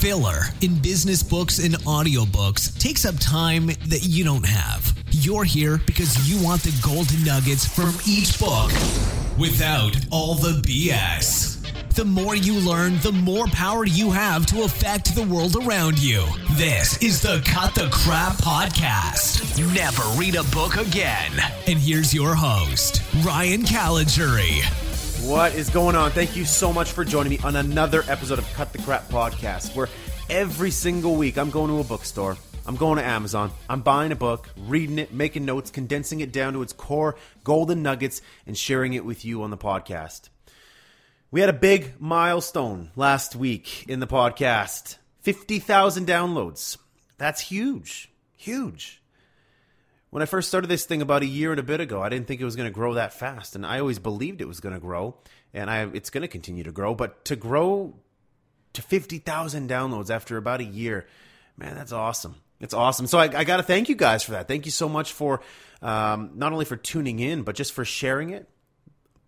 Filler in business books and audiobooks takes up time that you don't have. You're here because you want the golden nuggets from each book without all the BS. The more you learn, the more power you have to affect the world around you. This is the Cut the Crap Podcast. Never read a book again. And here's your host, Ryan Caligiuri. What is going on? Thank you so much for joining me on another episode of Cut the Crap Podcast, where every single week I'm going to a bookstore, I'm going to Amazon, I'm buying a book, reading it, making notes, condensing it down to its core golden nuggets, and sharing it with you on the podcast. We had a big milestone last week in the podcast 50,000 downloads. That's huge. Huge when I first started this thing about a year and a bit ago, I didn't think it was going to grow that fast, and I always believed it was going to grow, and I it's going to continue to grow. But to grow to fifty thousand downloads after about a year, man, that's awesome. It's awesome. So I, I got to thank you guys for that. Thank you so much for um, not only for tuning in, but just for sharing it.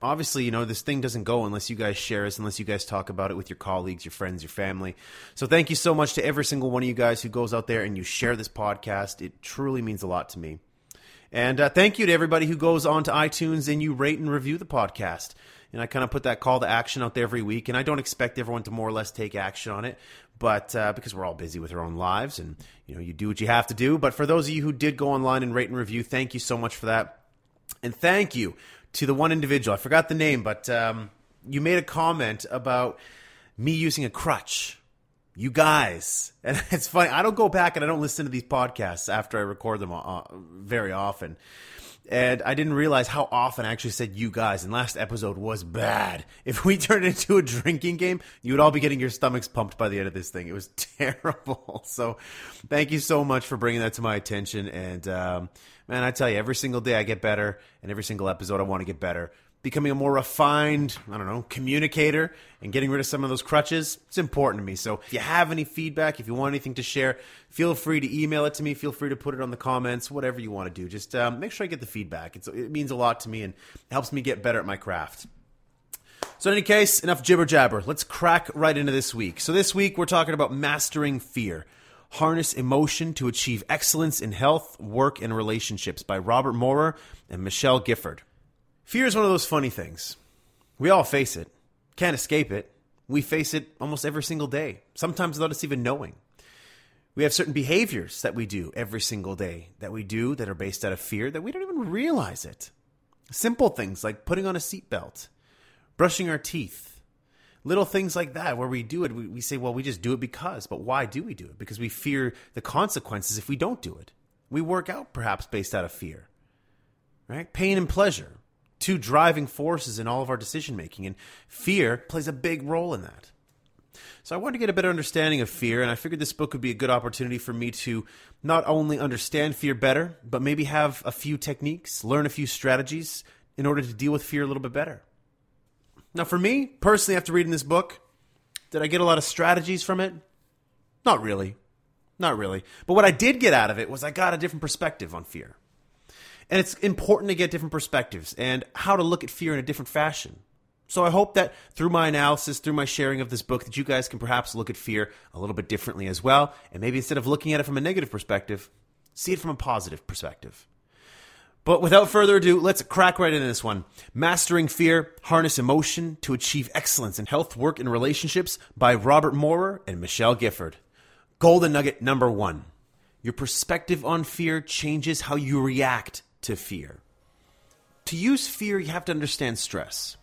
Obviously, you know this thing doesn't go unless you guys share it, unless you guys talk about it with your colleagues, your friends, your family. So thank you so much to every single one of you guys who goes out there and you share this podcast. It truly means a lot to me. And uh, thank you to everybody who goes on to iTunes and you rate and review the podcast. And I kind of put that call to action out there every week. And I don't expect everyone to more or less take action on it, but uh, because we're all busy with our own lives and you know you do what you have to do. But for those of you who did go online and rate and review, thank you so much for that. And thank you to the one individual. I forgot the name, but um, you made a comment about me using a crutch you guys. And it's funny. I don't go back and I don't listen to these podcasts after I record them uh, very often. And I didn't realize how often I actually said you guys. And last episode was bad. If we turned it into a drinking game, you would all be getting your stomachs pumped by the end of this thing. It was terrible. So thank you so much for bringing that to my attention. And um, man, I tell you, every single day I get better. And every single episode I want to get better becoming a more refined, I don't know, communicator and getting rid of some of those crutches, it's important to me. So if you have any feedback, if you want anything to share, feel free to email it to me. Feel free to put it on the comments, whatever you want to do. Just um, make sure I get the feedback. It's, it means a lot to me and helps me get better at my craft. So, in any case, enough jibber jabber. Let's crack right into this week. So, this week we're talking about mastering fear. Harness Emotion to Achieve Excellence in Health, Work, and Relationships by Robert Maurer and Michelle Gifford. Fear is one of those funny things. We all face it, can't escape it. We face it almost every single day, sometimes without us even knowing. We have certain behaviors that we do every single day that we do that are based out of fear that we don't even realize it. Simple things like putting on a seatbelt, brushing our teeth, little things like that where we do it. We, we say, well, we just do it because, but why do we do it? Because we fear the consequences if we don't do it. We work out perhaps based out of fear, right? Pain and pleasure two driving forces in all of our decision making, and fear plays a big role in that. So I wanted to get a better understanding of fear, and I figured this book would be a good opportunity for me to not only understand fear better, but maybe have a few techniques, learn a few strategies in order to deal with fear a little bit better. Now, for me, personally, after reading this book, did I get a lot of strategies from it? Not really. Not really. But what I did get out of it was I got a different perspective on fear. And it's important to get different perspectives and how to look at fear in a different fashion. So I hope that through my analysis, through my sharing of this book, that you guys can perhaps look at fear a little bit differently as well. And maybe instead of looking at it from a negative perspective, see it from a positive perspective. But without further ado, let's crack right into this one. Mastering Fear, Harness Emotion to Achieve Excellence in Health, Work, and Relationships by Robert Maurer and Michelle Gifford. Golden Nugget number one. Your perspective on fear changes how you react to fear. To use fear, you have to understand stress.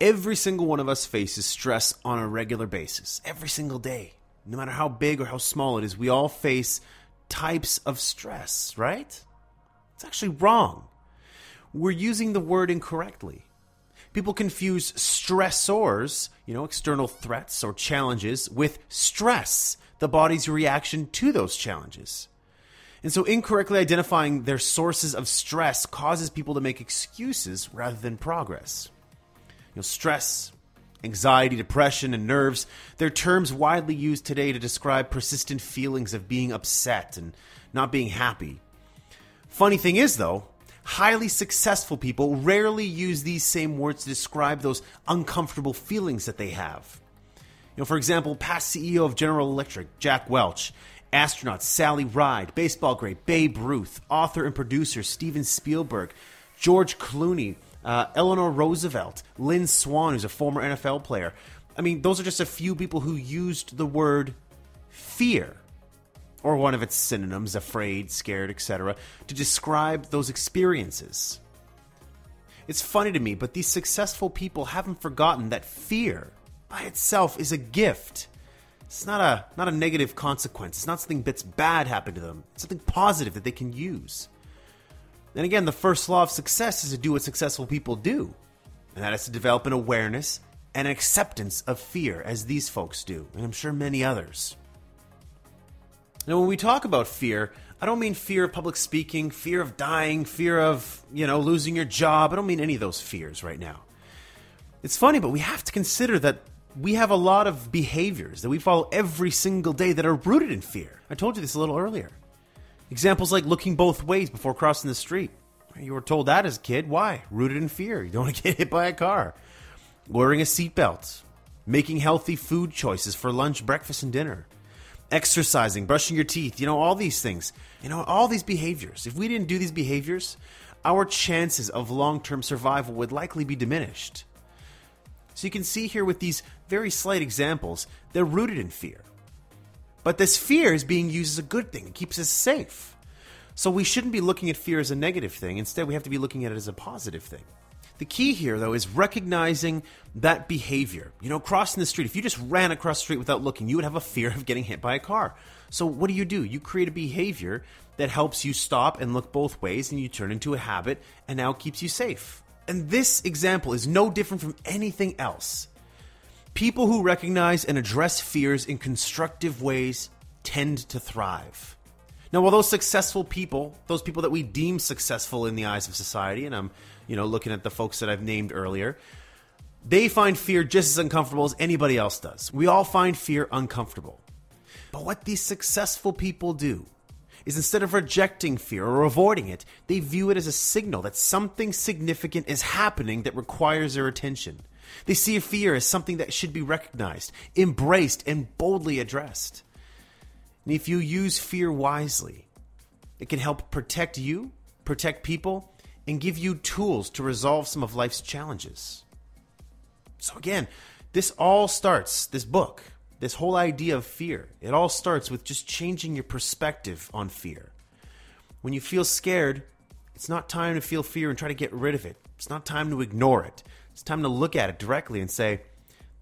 Every single one of us faces stress on a regular basis, every single day. No matter how big or how small it is, we all face types of stress, right? It's actually wrong. We're using the word incorrectly. People confuse stressors, you know, external threats or challenges, with stress, the body's reaction to those challenges. And so incorrectly identifying their sources of stress causes people to make excuses rather than progress. You know, stress, anxiety, depression, and nerves, they're terms widely used today to describe persistent feelings of being upset and not being happy. Funny thing is, though, highly successful people rarely use these same words to describe those uncomfortable feelings that they have. You know, for example, past CEO of General Electric, Jack Welch, astronaut Sally Ride, baseball great Babe Ruth, author and producer Steven Spielberg, George Clooney, uh, Eleanor Roosevelt, Lynn Swann, who's a former NFL player. I mean, those are just a few people who used the word fear, or one of its synonyms, afraid, scared, etc., to describe those experiences. It's funny to me, but these successful people haven't forgotten that fear by itself is a gift. It's not a not a negative consequence. It's not something that's bad happened to them. It's something positive that they can use. And again, the first law of success is to do what successful people do, and that is to develop an awareness and an acceptance of fear, as these folks do, and I'm sure many others. Now, when we talk about fear, I don't mean fear of public speaking, fear of dying, fear of, you know, losing your job. I don't mean any of those fears right now. It's funny, but we have to consider that we have a lot of behaviors that we follow every single day that are rooted in fear. I told you this a little earlier. Examples like looking both ways before crossing the street. You were told that as a kid. Why? Rooted in fear. You don't want to get hit by a car. Wearing a seatbelt. Making healthy food choices for lunch, breakfast, and dinner exercising, brushing your teeth, you know, all these things. You know, all these behaviors. If we didn't do these behaviors, our chances of long term survival would likely be diminished. So you can see here with these very slight examples, they're rooted in fear. But this fear is being used as a good thing, it keeps us safe. So we shouldn't be looking at fear as a negative thing. Instead, we have to be looking at it as a positive thing. The key here, though, is recognizing that behavior. You know, crossing the street, if you just ran across the street without looking, you would have a fear of getting hit by a car. So, what do you do? You create a behavior that helps you stop and look both ways, and you turn into a habit, and now keeps you safe. And this example is no different from anything else. People who recognize and address fears in constructive ways tend to thrive. Now, while those successful people, those people that we deem successful in the eyes of society, and I'm you know, looking at the folks that I've named earlier, they find fear just as uncomfortable as anybody else does. We all find fear uncomfortable. But what these successful people do is instead of rejecting fear or avoiding it, they view it as a signal that something significant is happening that requires their attention. They see fear as something that should be recognized, embraced, and boldly addressed. And if you use fear wisely, it can help protect you, protect people, and give you tools to resolve some of life's challenges. So, again, this all starts, this book, this whole idea of fear, it all starts with just changing your perspective on fear. When you feel scared, it's not time to feel fear and try to get rid of it. It's not time to ignore it. It's time to look at it directly and say,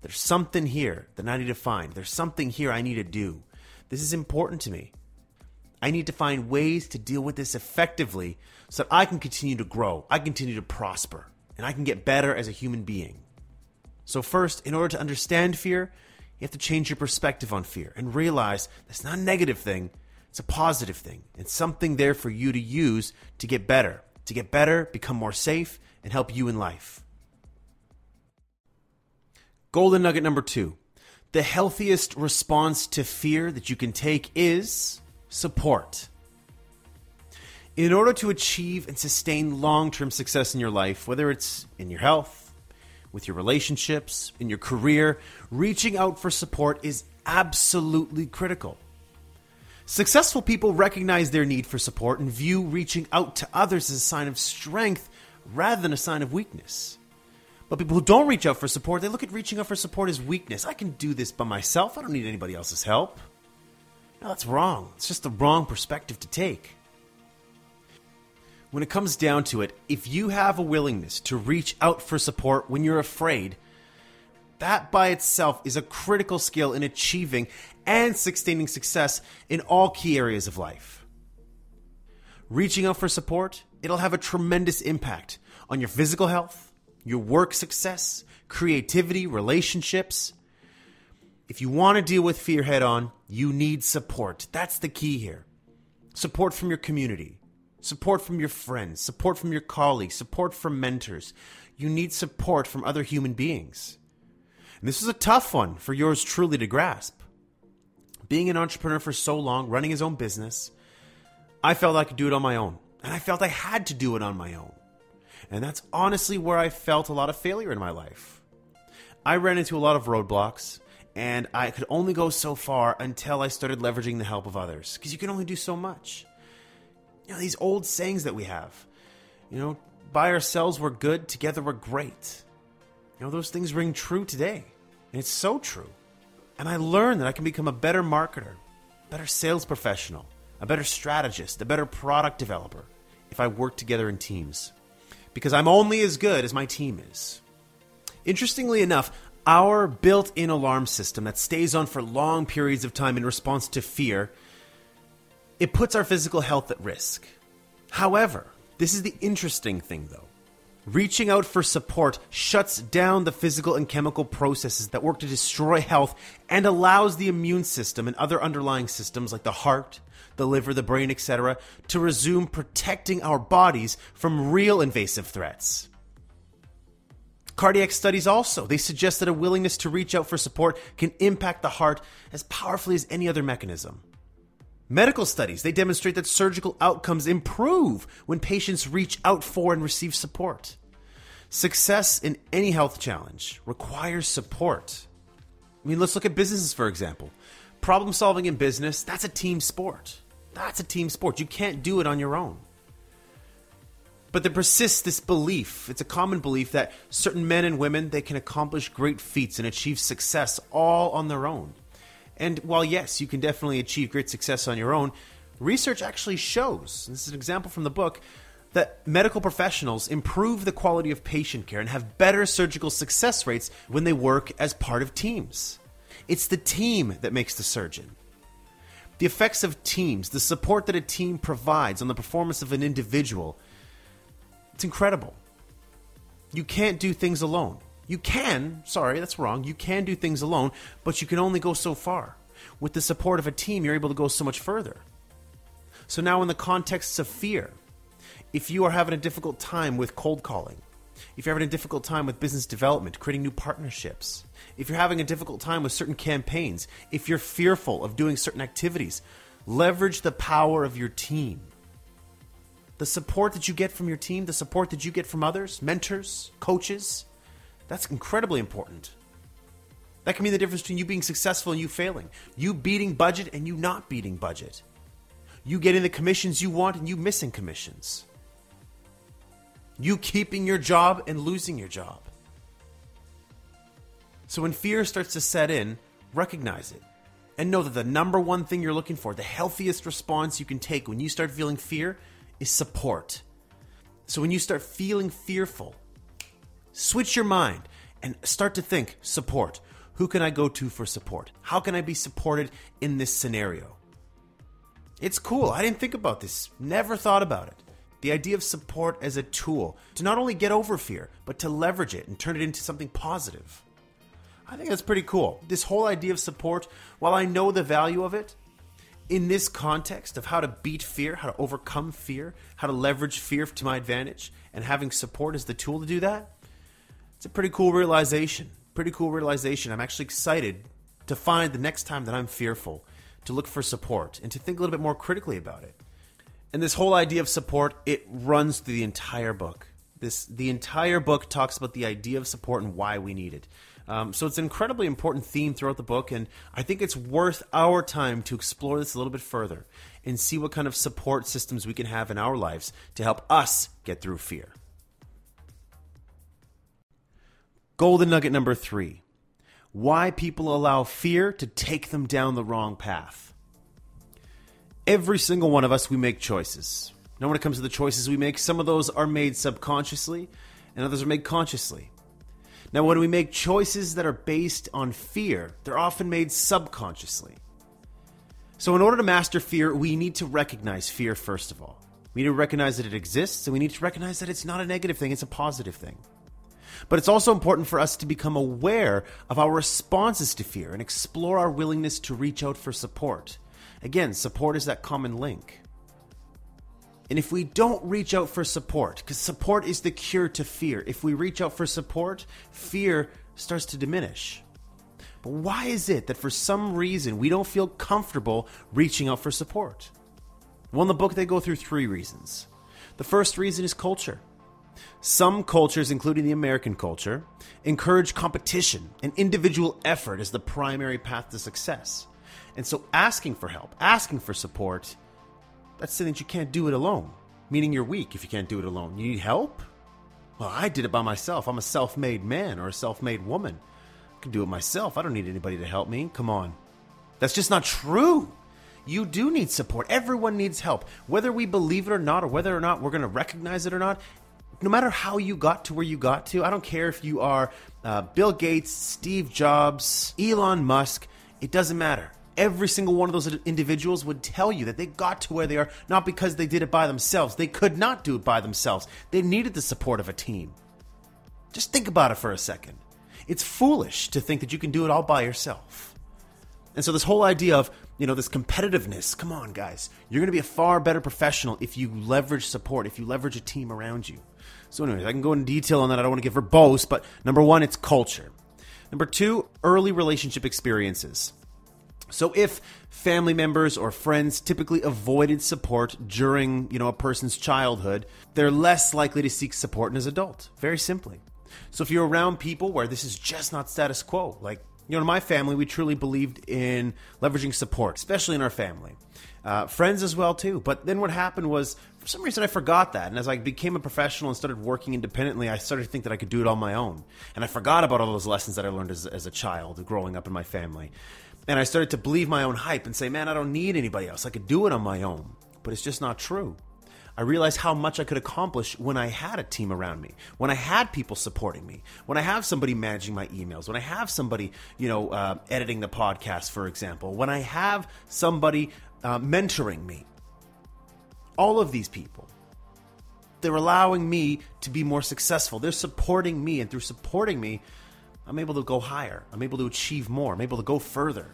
there's something here that I need to find. There's something here I need to do. This is important to me. I need to find ways to deal with this effectively so that I can continue to grow, I continue to prosper, and I can get better as a human being. So, first, in order to understand fear, you have to change your perspective on fear and realize that's not a negative thing, it's a positive thing. It's something there for you to use to get better, to get better, become more safe, and help you in life. Golden nugget number two the healthiest response to fear that you can take is support. In order to achieve and sustain long term success in your life, whether it's in your health, with your relationships, in your career, reaching out for support is absolutely critical. Successful people recognize their need for support and view reaching out to others as a sign of strength rather than a sign of weakness. But people who don't reach out for support, they look at reaching out for support as weakness. I can do this by myself. I don't need anybody else's help. No, that's wrong. It's just the wrong perspective to take. When it comes down to it, if you have a willingness to reach out for support when you're afraid, that by itself is a critical skill in achieving and sustaining success in all key areas of life. Reaching out for support, it'll have a tremendous impact on your physical health, your work success, creativity, relationships, if you want to deal with fear head on, you need support. That's the key here. Support from your community, support from your friends, support from your colleagues, support from mentors. You need support from other human beings. And this is a tough one for yours truly to grasp. Being an entrepreneur for so long, running his own business, I felt I could do it on my own. And I felt I had to do it on my own. And that's honestly where I felt a lot of failure in my life. I ran into a lot of roadblocks And I could only go so far until I started leveraging the help of others because you can only do so much. You know, these old sayings that we have, you know, by ourselves we're good, together we're great. You know, those things ring true today. And it's so true. And I learned that I can become a better marketer, better sales professional, a better strategist, a better product developer if I work together in teams. Because I'm only as good as my team is. Interestingly enough, our built in alarm system that stays on for long periods of time in response to fear, it puts our physical health at risk. However, this is the interesting thing though. Reaching out for support shuts down the physical and chemical processes that work to destroy health and allows the immune system and other underlying systems like the heart, the liver, the brain, etc., to resume protecting our bodies from real invasive threats. Cardiac studies also, they suggest that a willingness to reach out for support can impact the heart as powerfully as any other mechanism. Medical studies, they demonstrate that surgical outcomes improve when patients reach out for and receive support. Success in any health challenge requires support. I mean, let's look at businesses, for example. Problem solving in business, that's a team sport. That's a team sport. You can't do it on your own. But there persists this belief, it's a common belief that certain men and women they can accomplish great feats and achieve success all on their own. And while yes, you can definitely achieve great success on your own, research actually shows, this is an example from the book, that medical professionals improve the quality of patient care and have better surgical success rates when they work as part of teams. It's the team that makes the surgeon. The effects of teams, the support that a team provides on the performance of an individual, it's incredible. You can't do things alone. You can, sorry, that's wrong. You can do things alone, but you can only go so far. With the support of a team, you're able to go so much further. So, now in the contexts of fear, if you are having a difficult time with cold calling, if you're having a difficult time with business development, creating new partnerships, if you're having a difficult time with certain campaigns, if you're fearful of doing certain activities, leverage the power of your team the support that you get from your team, the support that you get from others, mentors, coaches, that's incredibly important. That can be the difference between you being successful and you failing, you beating budget and you not beating budget, you getting the commissions you want and you missing commissions, you keeping your job and losing your job. So when fear starts to set in, recognize it and know that the number one thing you're looking for, the healthiest response you can take when you start feeling fear, is support. So when you start feeling fearful, switch your mind and start to think support. Who can I go to for support? How can I be supported in this scenario? It's cool. I didn't think about this, never thought about it. The idea of support as a tool to not only get over fear, but to leverage it and turn it into something positive. I think that's pretty cool. This whole idea of support, while I know the value of it, in this context of how to beat fear, how to overcome fear, how to leverage fear to my advantage, and having support as the tool to do that, it's a pretty cool realization. Pretty cool realization. I'm actually excited to find the next time that I'm fearful to look for support and to think a little bit more critically about it. And this whole idea of support, it runs through the entire book. This the entire book talks about the idea of support and why we need it. Um, so it's an incredibly important theme throughout the book, and I think it's worth our time to explore this a little bit further and see what kind of support systems we can have in our lives to help us get through fear. Golden nugget number three why people allow fear to take them down the wrong path. Every single one of us, we make choices. Now, when it comes to the choices we make, some of those are made subconsciously and others are made consciously. Now, when we make choices that are based on fear, they're often made subconsciously. So, in order to master fear, we need to recognize fear first of all. We need to recognize that it exists, and we need to recognize that it's not a negative thing, it's a positive thing. But it's also important for us to become aware of our responses to fear and explore our willingness to reach out for support. Again, support is that common link. And if we don't reach out for support, because support is the cure to fear, if we reach out for support, fear starts to diminish. But why is it that for some reason we don't feel comfortable reaching out for support? Well, in the book, they go through three reasons. The first reason is culture. Some cultures, including the American culture, encourage competition and individual effort as the primary path to success. And so asking for help, asking for support, that's saying that you can't do it alone, meaning you're weak if you can't do it alone. You need help? Well, I did it by myself. I'm a self made man or a self made woman. I can do it myself. I don't need anybody to help me. Come on. That's just not true. You do need support. Everyone needs help. Whether we believe it or not, or whether or not we're going to recognize it or not, no matter how you got to where you got to, I don't care if you are uh, Bill Gates, Steve Jobs, Elon Musk, it doesn't matter. Every single one of those individuals would tell you that they got to where they are not because they did it by themselves. They could not do it by themselves. They needed the support of a team. Just think about it for a second. It's foolish to think that you can do it all by yourself. And so, this whole idea of, you know, this competitiveness come on, guys. You're going to be a far better professional if you leverage support, if you leverage a team around you. So, anyways, I can go in detail on that. I don't want to give verbose, but number one, it's culture. Number two, early relationship experiences. So if family members or friends typically avoided support during, you know, a person's childhood, they're less likely to seek support in as adult. Very simply. So if you're around people where this is just not status quo, like you know, in my family, we truly believed in leveraging support, especially in our family. Uh, friends as well too. But then what happened was, for some reason, I forgot that. And as I became a professional and started working independently, I started to think that I could do it on my own. And I forgot about all those lessons that I learned as, as a child, growing up in my family. And I started to believe my own hype and say, man, I don't need anybody else. I could do it on my own. But it's just not true. I realized how much I could accomplish when I had a team around me, when I had people supporting me, when I have somebody managing my emails, when I have somebody, you know, uh, editing the podcast, for example, when I have somebody uh, mentoring me. All of these people, they're allowing me to be more successful. They're supporting me, and through supporting me, I'm able to go higher. I'm able to achieve more. I'm able to go further.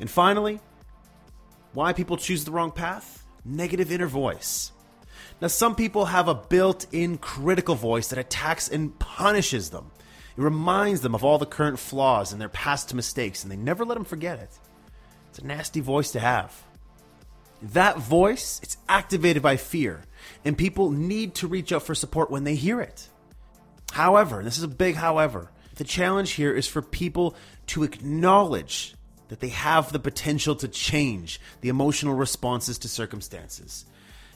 And finally, why people choose the wrong path? Negative inner voice. Now, some people have a built in critical voice that attacks and punishes them. It reminds them of all the current flaws and their past mistakes, and they never let them forget it. It's a nasty voice to have. That voice, it's activated by fear, and people need to reach out for support when they hear it. However, this is a big however, the challenge here is for people to acknowledge that they have the potential to change the emotional responses to circumstances.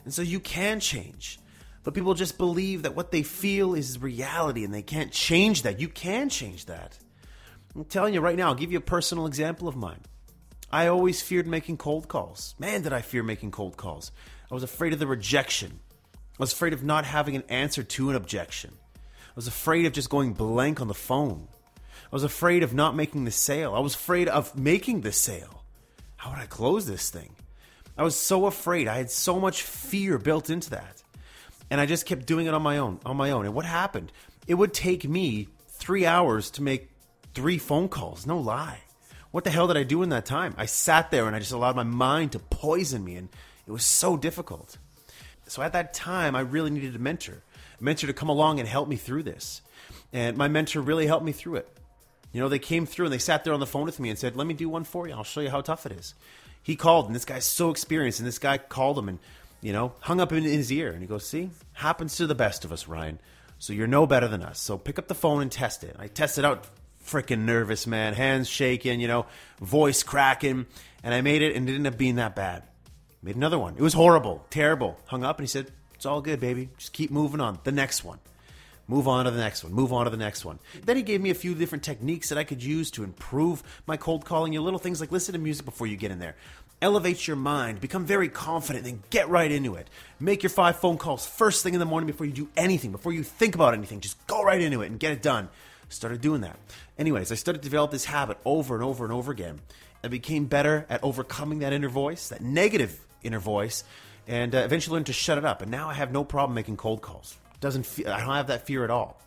And so you can change. But people just believe that what they feel is reality and they can't change that. You can change that. I'm telling you right now, I'll give you a personal example of mine. I always feared making cold calls. Man, did I fear making cold calls. I was afraid of the rejection. I was afraid of not having an answer to an objection I was afraid of just going blank on the phone. I was afraid of not making the sale. I was afraid of making the sale. How would I close this thing? I was so afraid. I had so much fear built into that. And I just kept doing it on my own, on my own. And what happened? It would take me three hours to make three phone calls. No lie. What the hell did I do in that time? I sat there and I just allowed my mind to poison me. And it was so difficult. So at that time, I really needed a mentor a mentor to come along and help me through this. And my mentor really helped me through it. You know, they came through and they sat there on the phone with me and said, Let me do one for you. I'll show you how tough it is. He called, and this guy's so experienced, and this guy called him and, you know, hung up in his ear. And he goes, See, happens to the best of us, Ryan. So you're no better than us. So pick up the phone and test it. I tested out freaking nervous, man. Hands shaking, you know, voice cracking. And I made it, and it ended up being that bad. Made another one. It was horrible, terrible. Hung up, and he said, it's all good, baby. Just keep moving on. The next one. Move on to the next one. Move on to the next one. Then he gave me a few different techniques that I could use to improve my cold calling. You little things like listen to music before you get in there. Elevate your mind. Become very confident. Then get right into it. Make your five phone calls first thing in the morning before you do anything, before you think about anything. Just go right into it and get it done. Started doing that. Anyways, I started to develop this habit over and over and over again. I became better at overcoming that inner voice, that negative inner voice, and uh, eventually learned to shut it up. And now I have no problem making cold calls. Doesn't fe- I don't have that fear at all.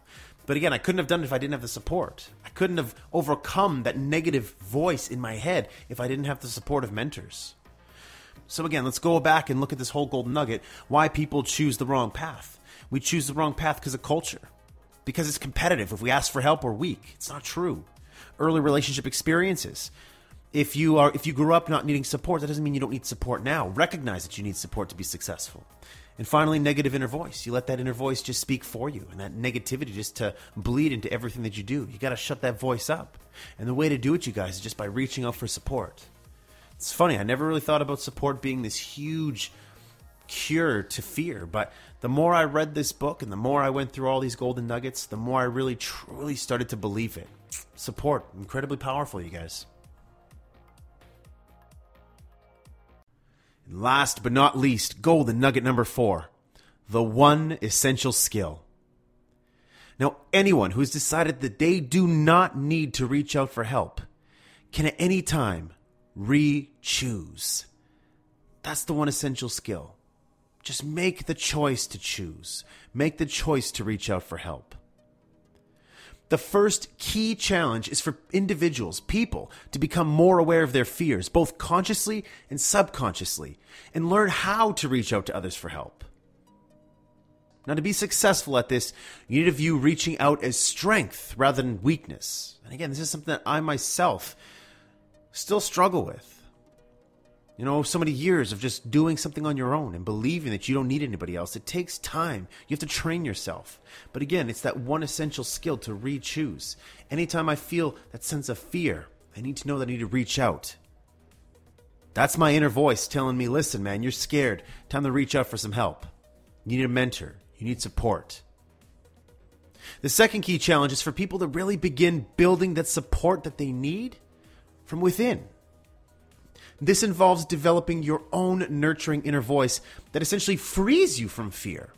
But again, I couldn't have done it if I didn't have the support. I couldn't have overcome that negative voice in my head if I didn't have the support of mentors. So again, let's go back and look at this whole golden nugget why people choose the wrong path. We choose the wrong path because of culture. Because it's competitive. If we ask for help, we're weak. It's not true. Early relationship experiences if you are if you grew up not needing support that doesn't mean you don't need support now recognize that you need support to be successful And finally, negative inner voice. You let that inner voice just speak for you and that negativity just to bleed into everything that you do. You got to shut that voice up. And the way to do it, you guys, is just by reaching out for support. It's funny, I never really thought about support being this huge cure to fear, but the more I read this book and the more I went through all these golden nuggets, the more I really truly started to believe it. Support, incredibly powerful, you guys. Last but not least, golden nugget number four the one essential skill. Now, anyone who's decided that they do not need to reach out for help can at any time re choose. That's the one essential skill. Just make the choice to choose, make the choice to reach out for help. The first key challenge is for individuals, people, to become more aware of their fears, both consciously and subconsciously, and learn how to reach out to others for help. Now, to be successful at this, you need to view reaching out as strength rather than weakness. And again, this is something that I myself still struggle with. You know, so many years of just doing something on your own and believing that you don't need anybody else. It takes time. You have to train yourself. But again, it's that one essential skill to re choose. Anytime I feel that sense of fear, I need to know that I need to reach out. That's my inner voice telling me, listen, man, you're scared. Time to reach out for some help. You need a mentor, you need support. The second key challenge is for people to really begin building that support that they need from within. This involves developing your own nurturing inner voice that essentially frees you from fear.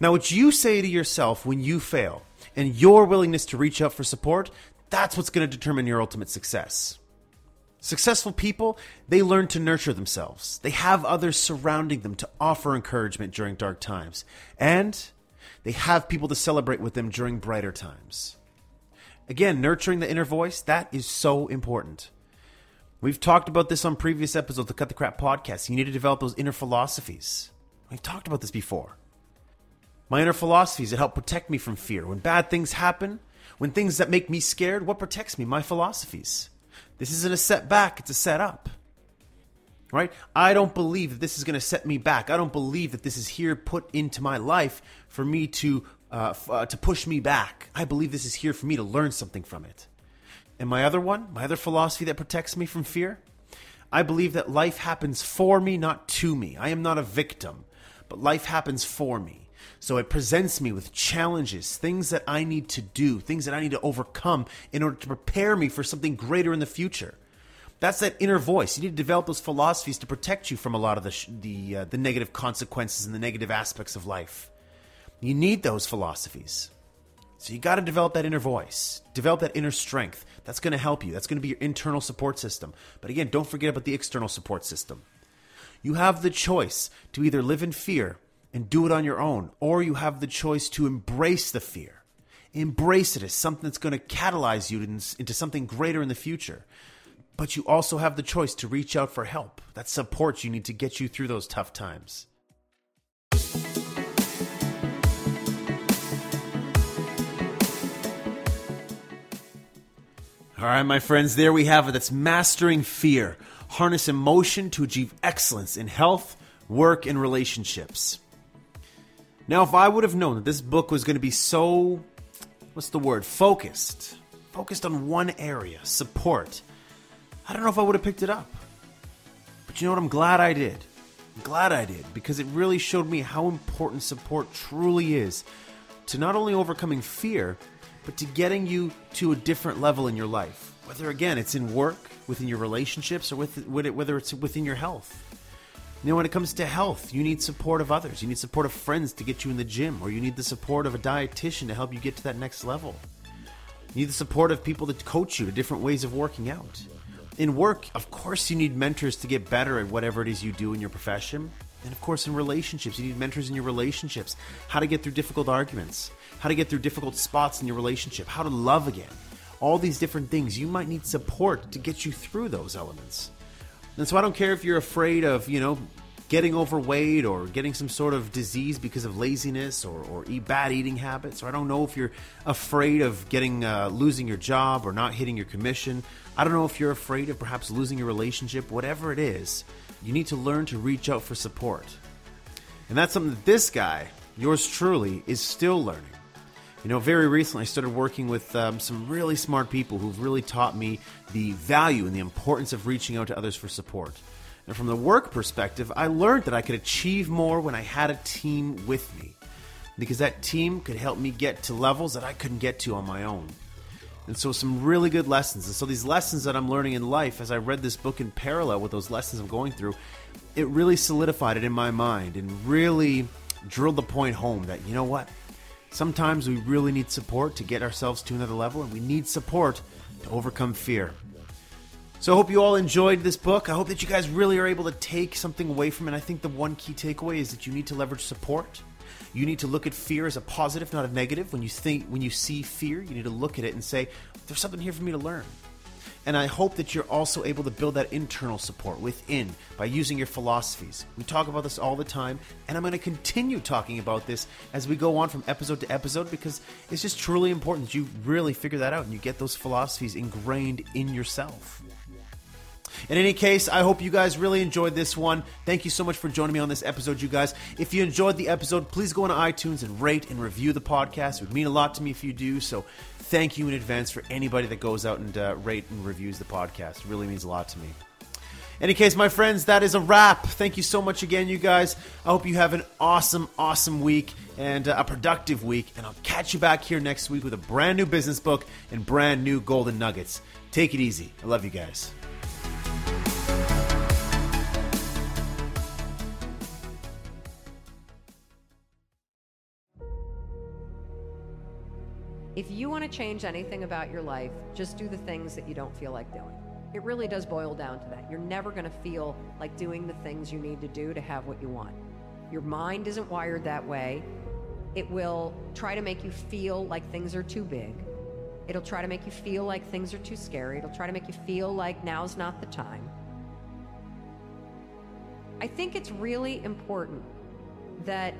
Now, what you say to yourself when you fail and your willingness to reach out for support, that's what's going to determine your ultimate success. Successful people, they learn to nurture themselves. They have others surrounding them to offer encouragement during dark times. And they have people to celebrate with them during brighter times. Again, nurturing the inner voice, that is so important. We've talked about this on previous episodes of the Cut the Crap podcast. You need to develop those inner philosophies. We've talked about this before. My inner philosophies that help protect me from fear. When bad things happen, when things that make me scared, what protects me? My philosophies. This isn't a setback, it's a setup. Right? I don't believe that this is going to set me back. I don't believe that this is here put into my life for me to uh, f- uh, to push me back. I believe this is here for me to learn something from it. And my other one, my other philosophy that protects me from fear, I believe that life happens for me, not to me. I am not a victim, but life happens for me. So it presents me with challenges, things that I need to do, things that I need to overcome in order to prepare me for something greater in the future. That's that inner voice. You need to develop those philosophies to protect you from a lot of the sh- the uh, the negative consequences and the negative aspects of life. You need those philosophies. So you got to develop that inner voice, develop that inner strength. That's going to help you. That's going to be your internal support system. But again, don't forget about the external support system. You have the choice to either live in fear and do it on your own, or you have the choice to embrace the fear. Embrace it as something that's going to catalyze you into something greater in the future. But you also have the choice to reach out for help, that support you need to get you through those tough times. All right, my friends, there we have it. That's mastering fear. Harness emotion to achieve excellence in health, work, and relationships. Now, if I would have known that this book was going to be so, what's the word, focused, focused on one area, support, I don't know if I would have picked it up. But you know what? I'm glad I did. I'm glad I did because it really showed me how important support truly is to not only overcoming fear, but to getting you to a different level in your life. Whether again it's in work, within your relationships, or with whether it's within your health. You know, when it comes to health, you need support of others. You need support of friends to get you in the gym, or you need the support of a dietitian to help you get to that next level. You need the support of people that coach you to different ways of working out. In work, of course, you need mentors to get better at whatever it is you do in your profession. And of course, in relationships, you need mentors in your relationships. How to get through difficult arguments, how to get through difficult spots in your relationship, how to love again. All these different things. You might need support to get you through those elements. And so I don't care if you're afraid of, you know, getting overweight or getting some sort of disease because of laziness or, or bad eating habits, or I don't know if you're afraid of getting uh, losing your job or not hitting your commission. I don't know if you're afraid of perhaps losing your relationship. Whatever it is, you need to learn to reach out for support. And that's something that this guy, yours truly, is still learning. You know, very recently I started working with um, some really smart people who've really taught me the value and the importance of reaching out to others for support. And from the work perspective, I learned that I could achieve more when I had a team with me because that team could help me get to levels that I couldn't get to on my own. And so, some really good lessons. And so, these lessons that I'm learning in life, as I read this book in parallel with those lessons I'm going through, it really solidified it in my mind and really drilled the point home that, you know what? Sometimes we really need support to get ourselves to another level, and we need support to overcome fear. So, I hope you all enjoyed this book. I hope that you guys really are able to take something away from it. I think the one key takeaway is that you need to leverage support you need to look at fear as a positive, not a negative. When you think, when you see fear, you need to look at it and say, "There's something here for me to learn." And I hope that you're also able to build that internal support within by using your philosophies. We talk about this all the time, and I'm going to continue talking about this as we go on from episode to episode because it's just truly important that you really figure that out and you get those philosophies ingrained in yourself. In any case, I hope you guys really enjoyed this one. Thank you so much for joining me on this episode, you guys. If you enjoyed the episode, please go on iTunes and rate and review the podcast. It would mean a lot to me if you do. So thank you in advance for anybody that goes out and uh, rate and reviews the podcast. It really means a lot to me. In any case, my friends, that is a wrap. Thank you so much again, you guys. I hope you have an awesome, awesome week and uh, a productive week. And I'll catch you back here next week with a brand new business book and brand new golden nuggets. Take it easy. I love you guys. If you want to change anything about your life, just do the things that you don't feel like doing. It really does boil down to that. You're never going to feel like doing the things you need to do to have what you want. Your mind isn't wired that way. It will try to make you feel like things are too big. It'll try to make you feel like things are too scary. It'll try to make you feel like now's not the time. I think it's really important that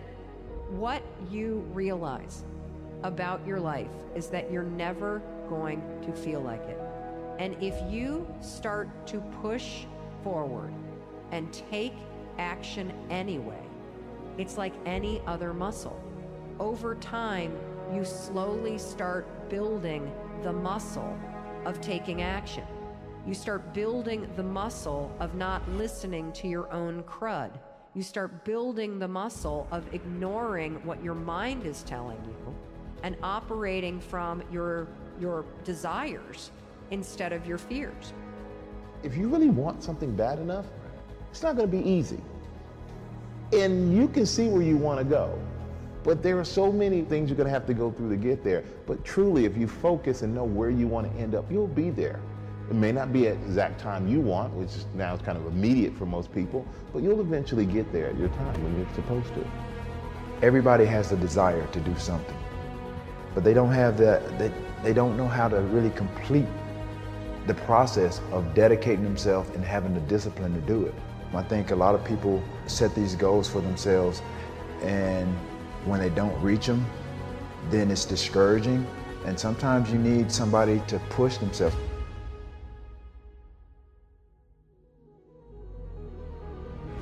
what you realize about your life is that you're never going to feel like it. And if you start to push forward and take action anyway, it's like any other muscle. Over time, you slowly start building the muscle of taking action. You start building the muscle of not listening to your own crud. You start building the muscle of ignoring what your mind is telling you and operating from your your desires instead of your fears. If you really want something bad enough, it's not going to be easy. And you can see where you want to go. But there are so many things you're going to have to go through to get there. But truly, if you focus and know where you want to end up, you'll be there. It may not be at the exact time you want, which is now is kind of immediate for most people, but you'll eventually get there at your time when you're supposed to. Everybody has the desire to do something but they don't have the they, they don't know how to really complete the process of dedicating themselves and having the discipline to do it. I think a lot of people set these goals for themselves and when they don't reach them, then it's discouraging and sometimes you need somebody to push themselves.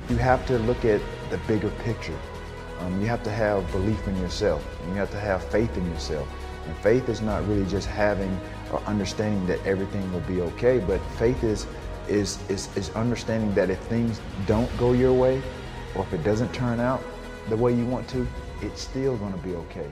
You have to look at the bigger picture. Um, you have to have belief in yourself. And you have to have faith in yourself. And faith is not really just having or understanding that everything will be okay, but faith is, is, is, is understanding that if things don't go your way, or if it doesn't turn out the way you want to, it's still going to be okay.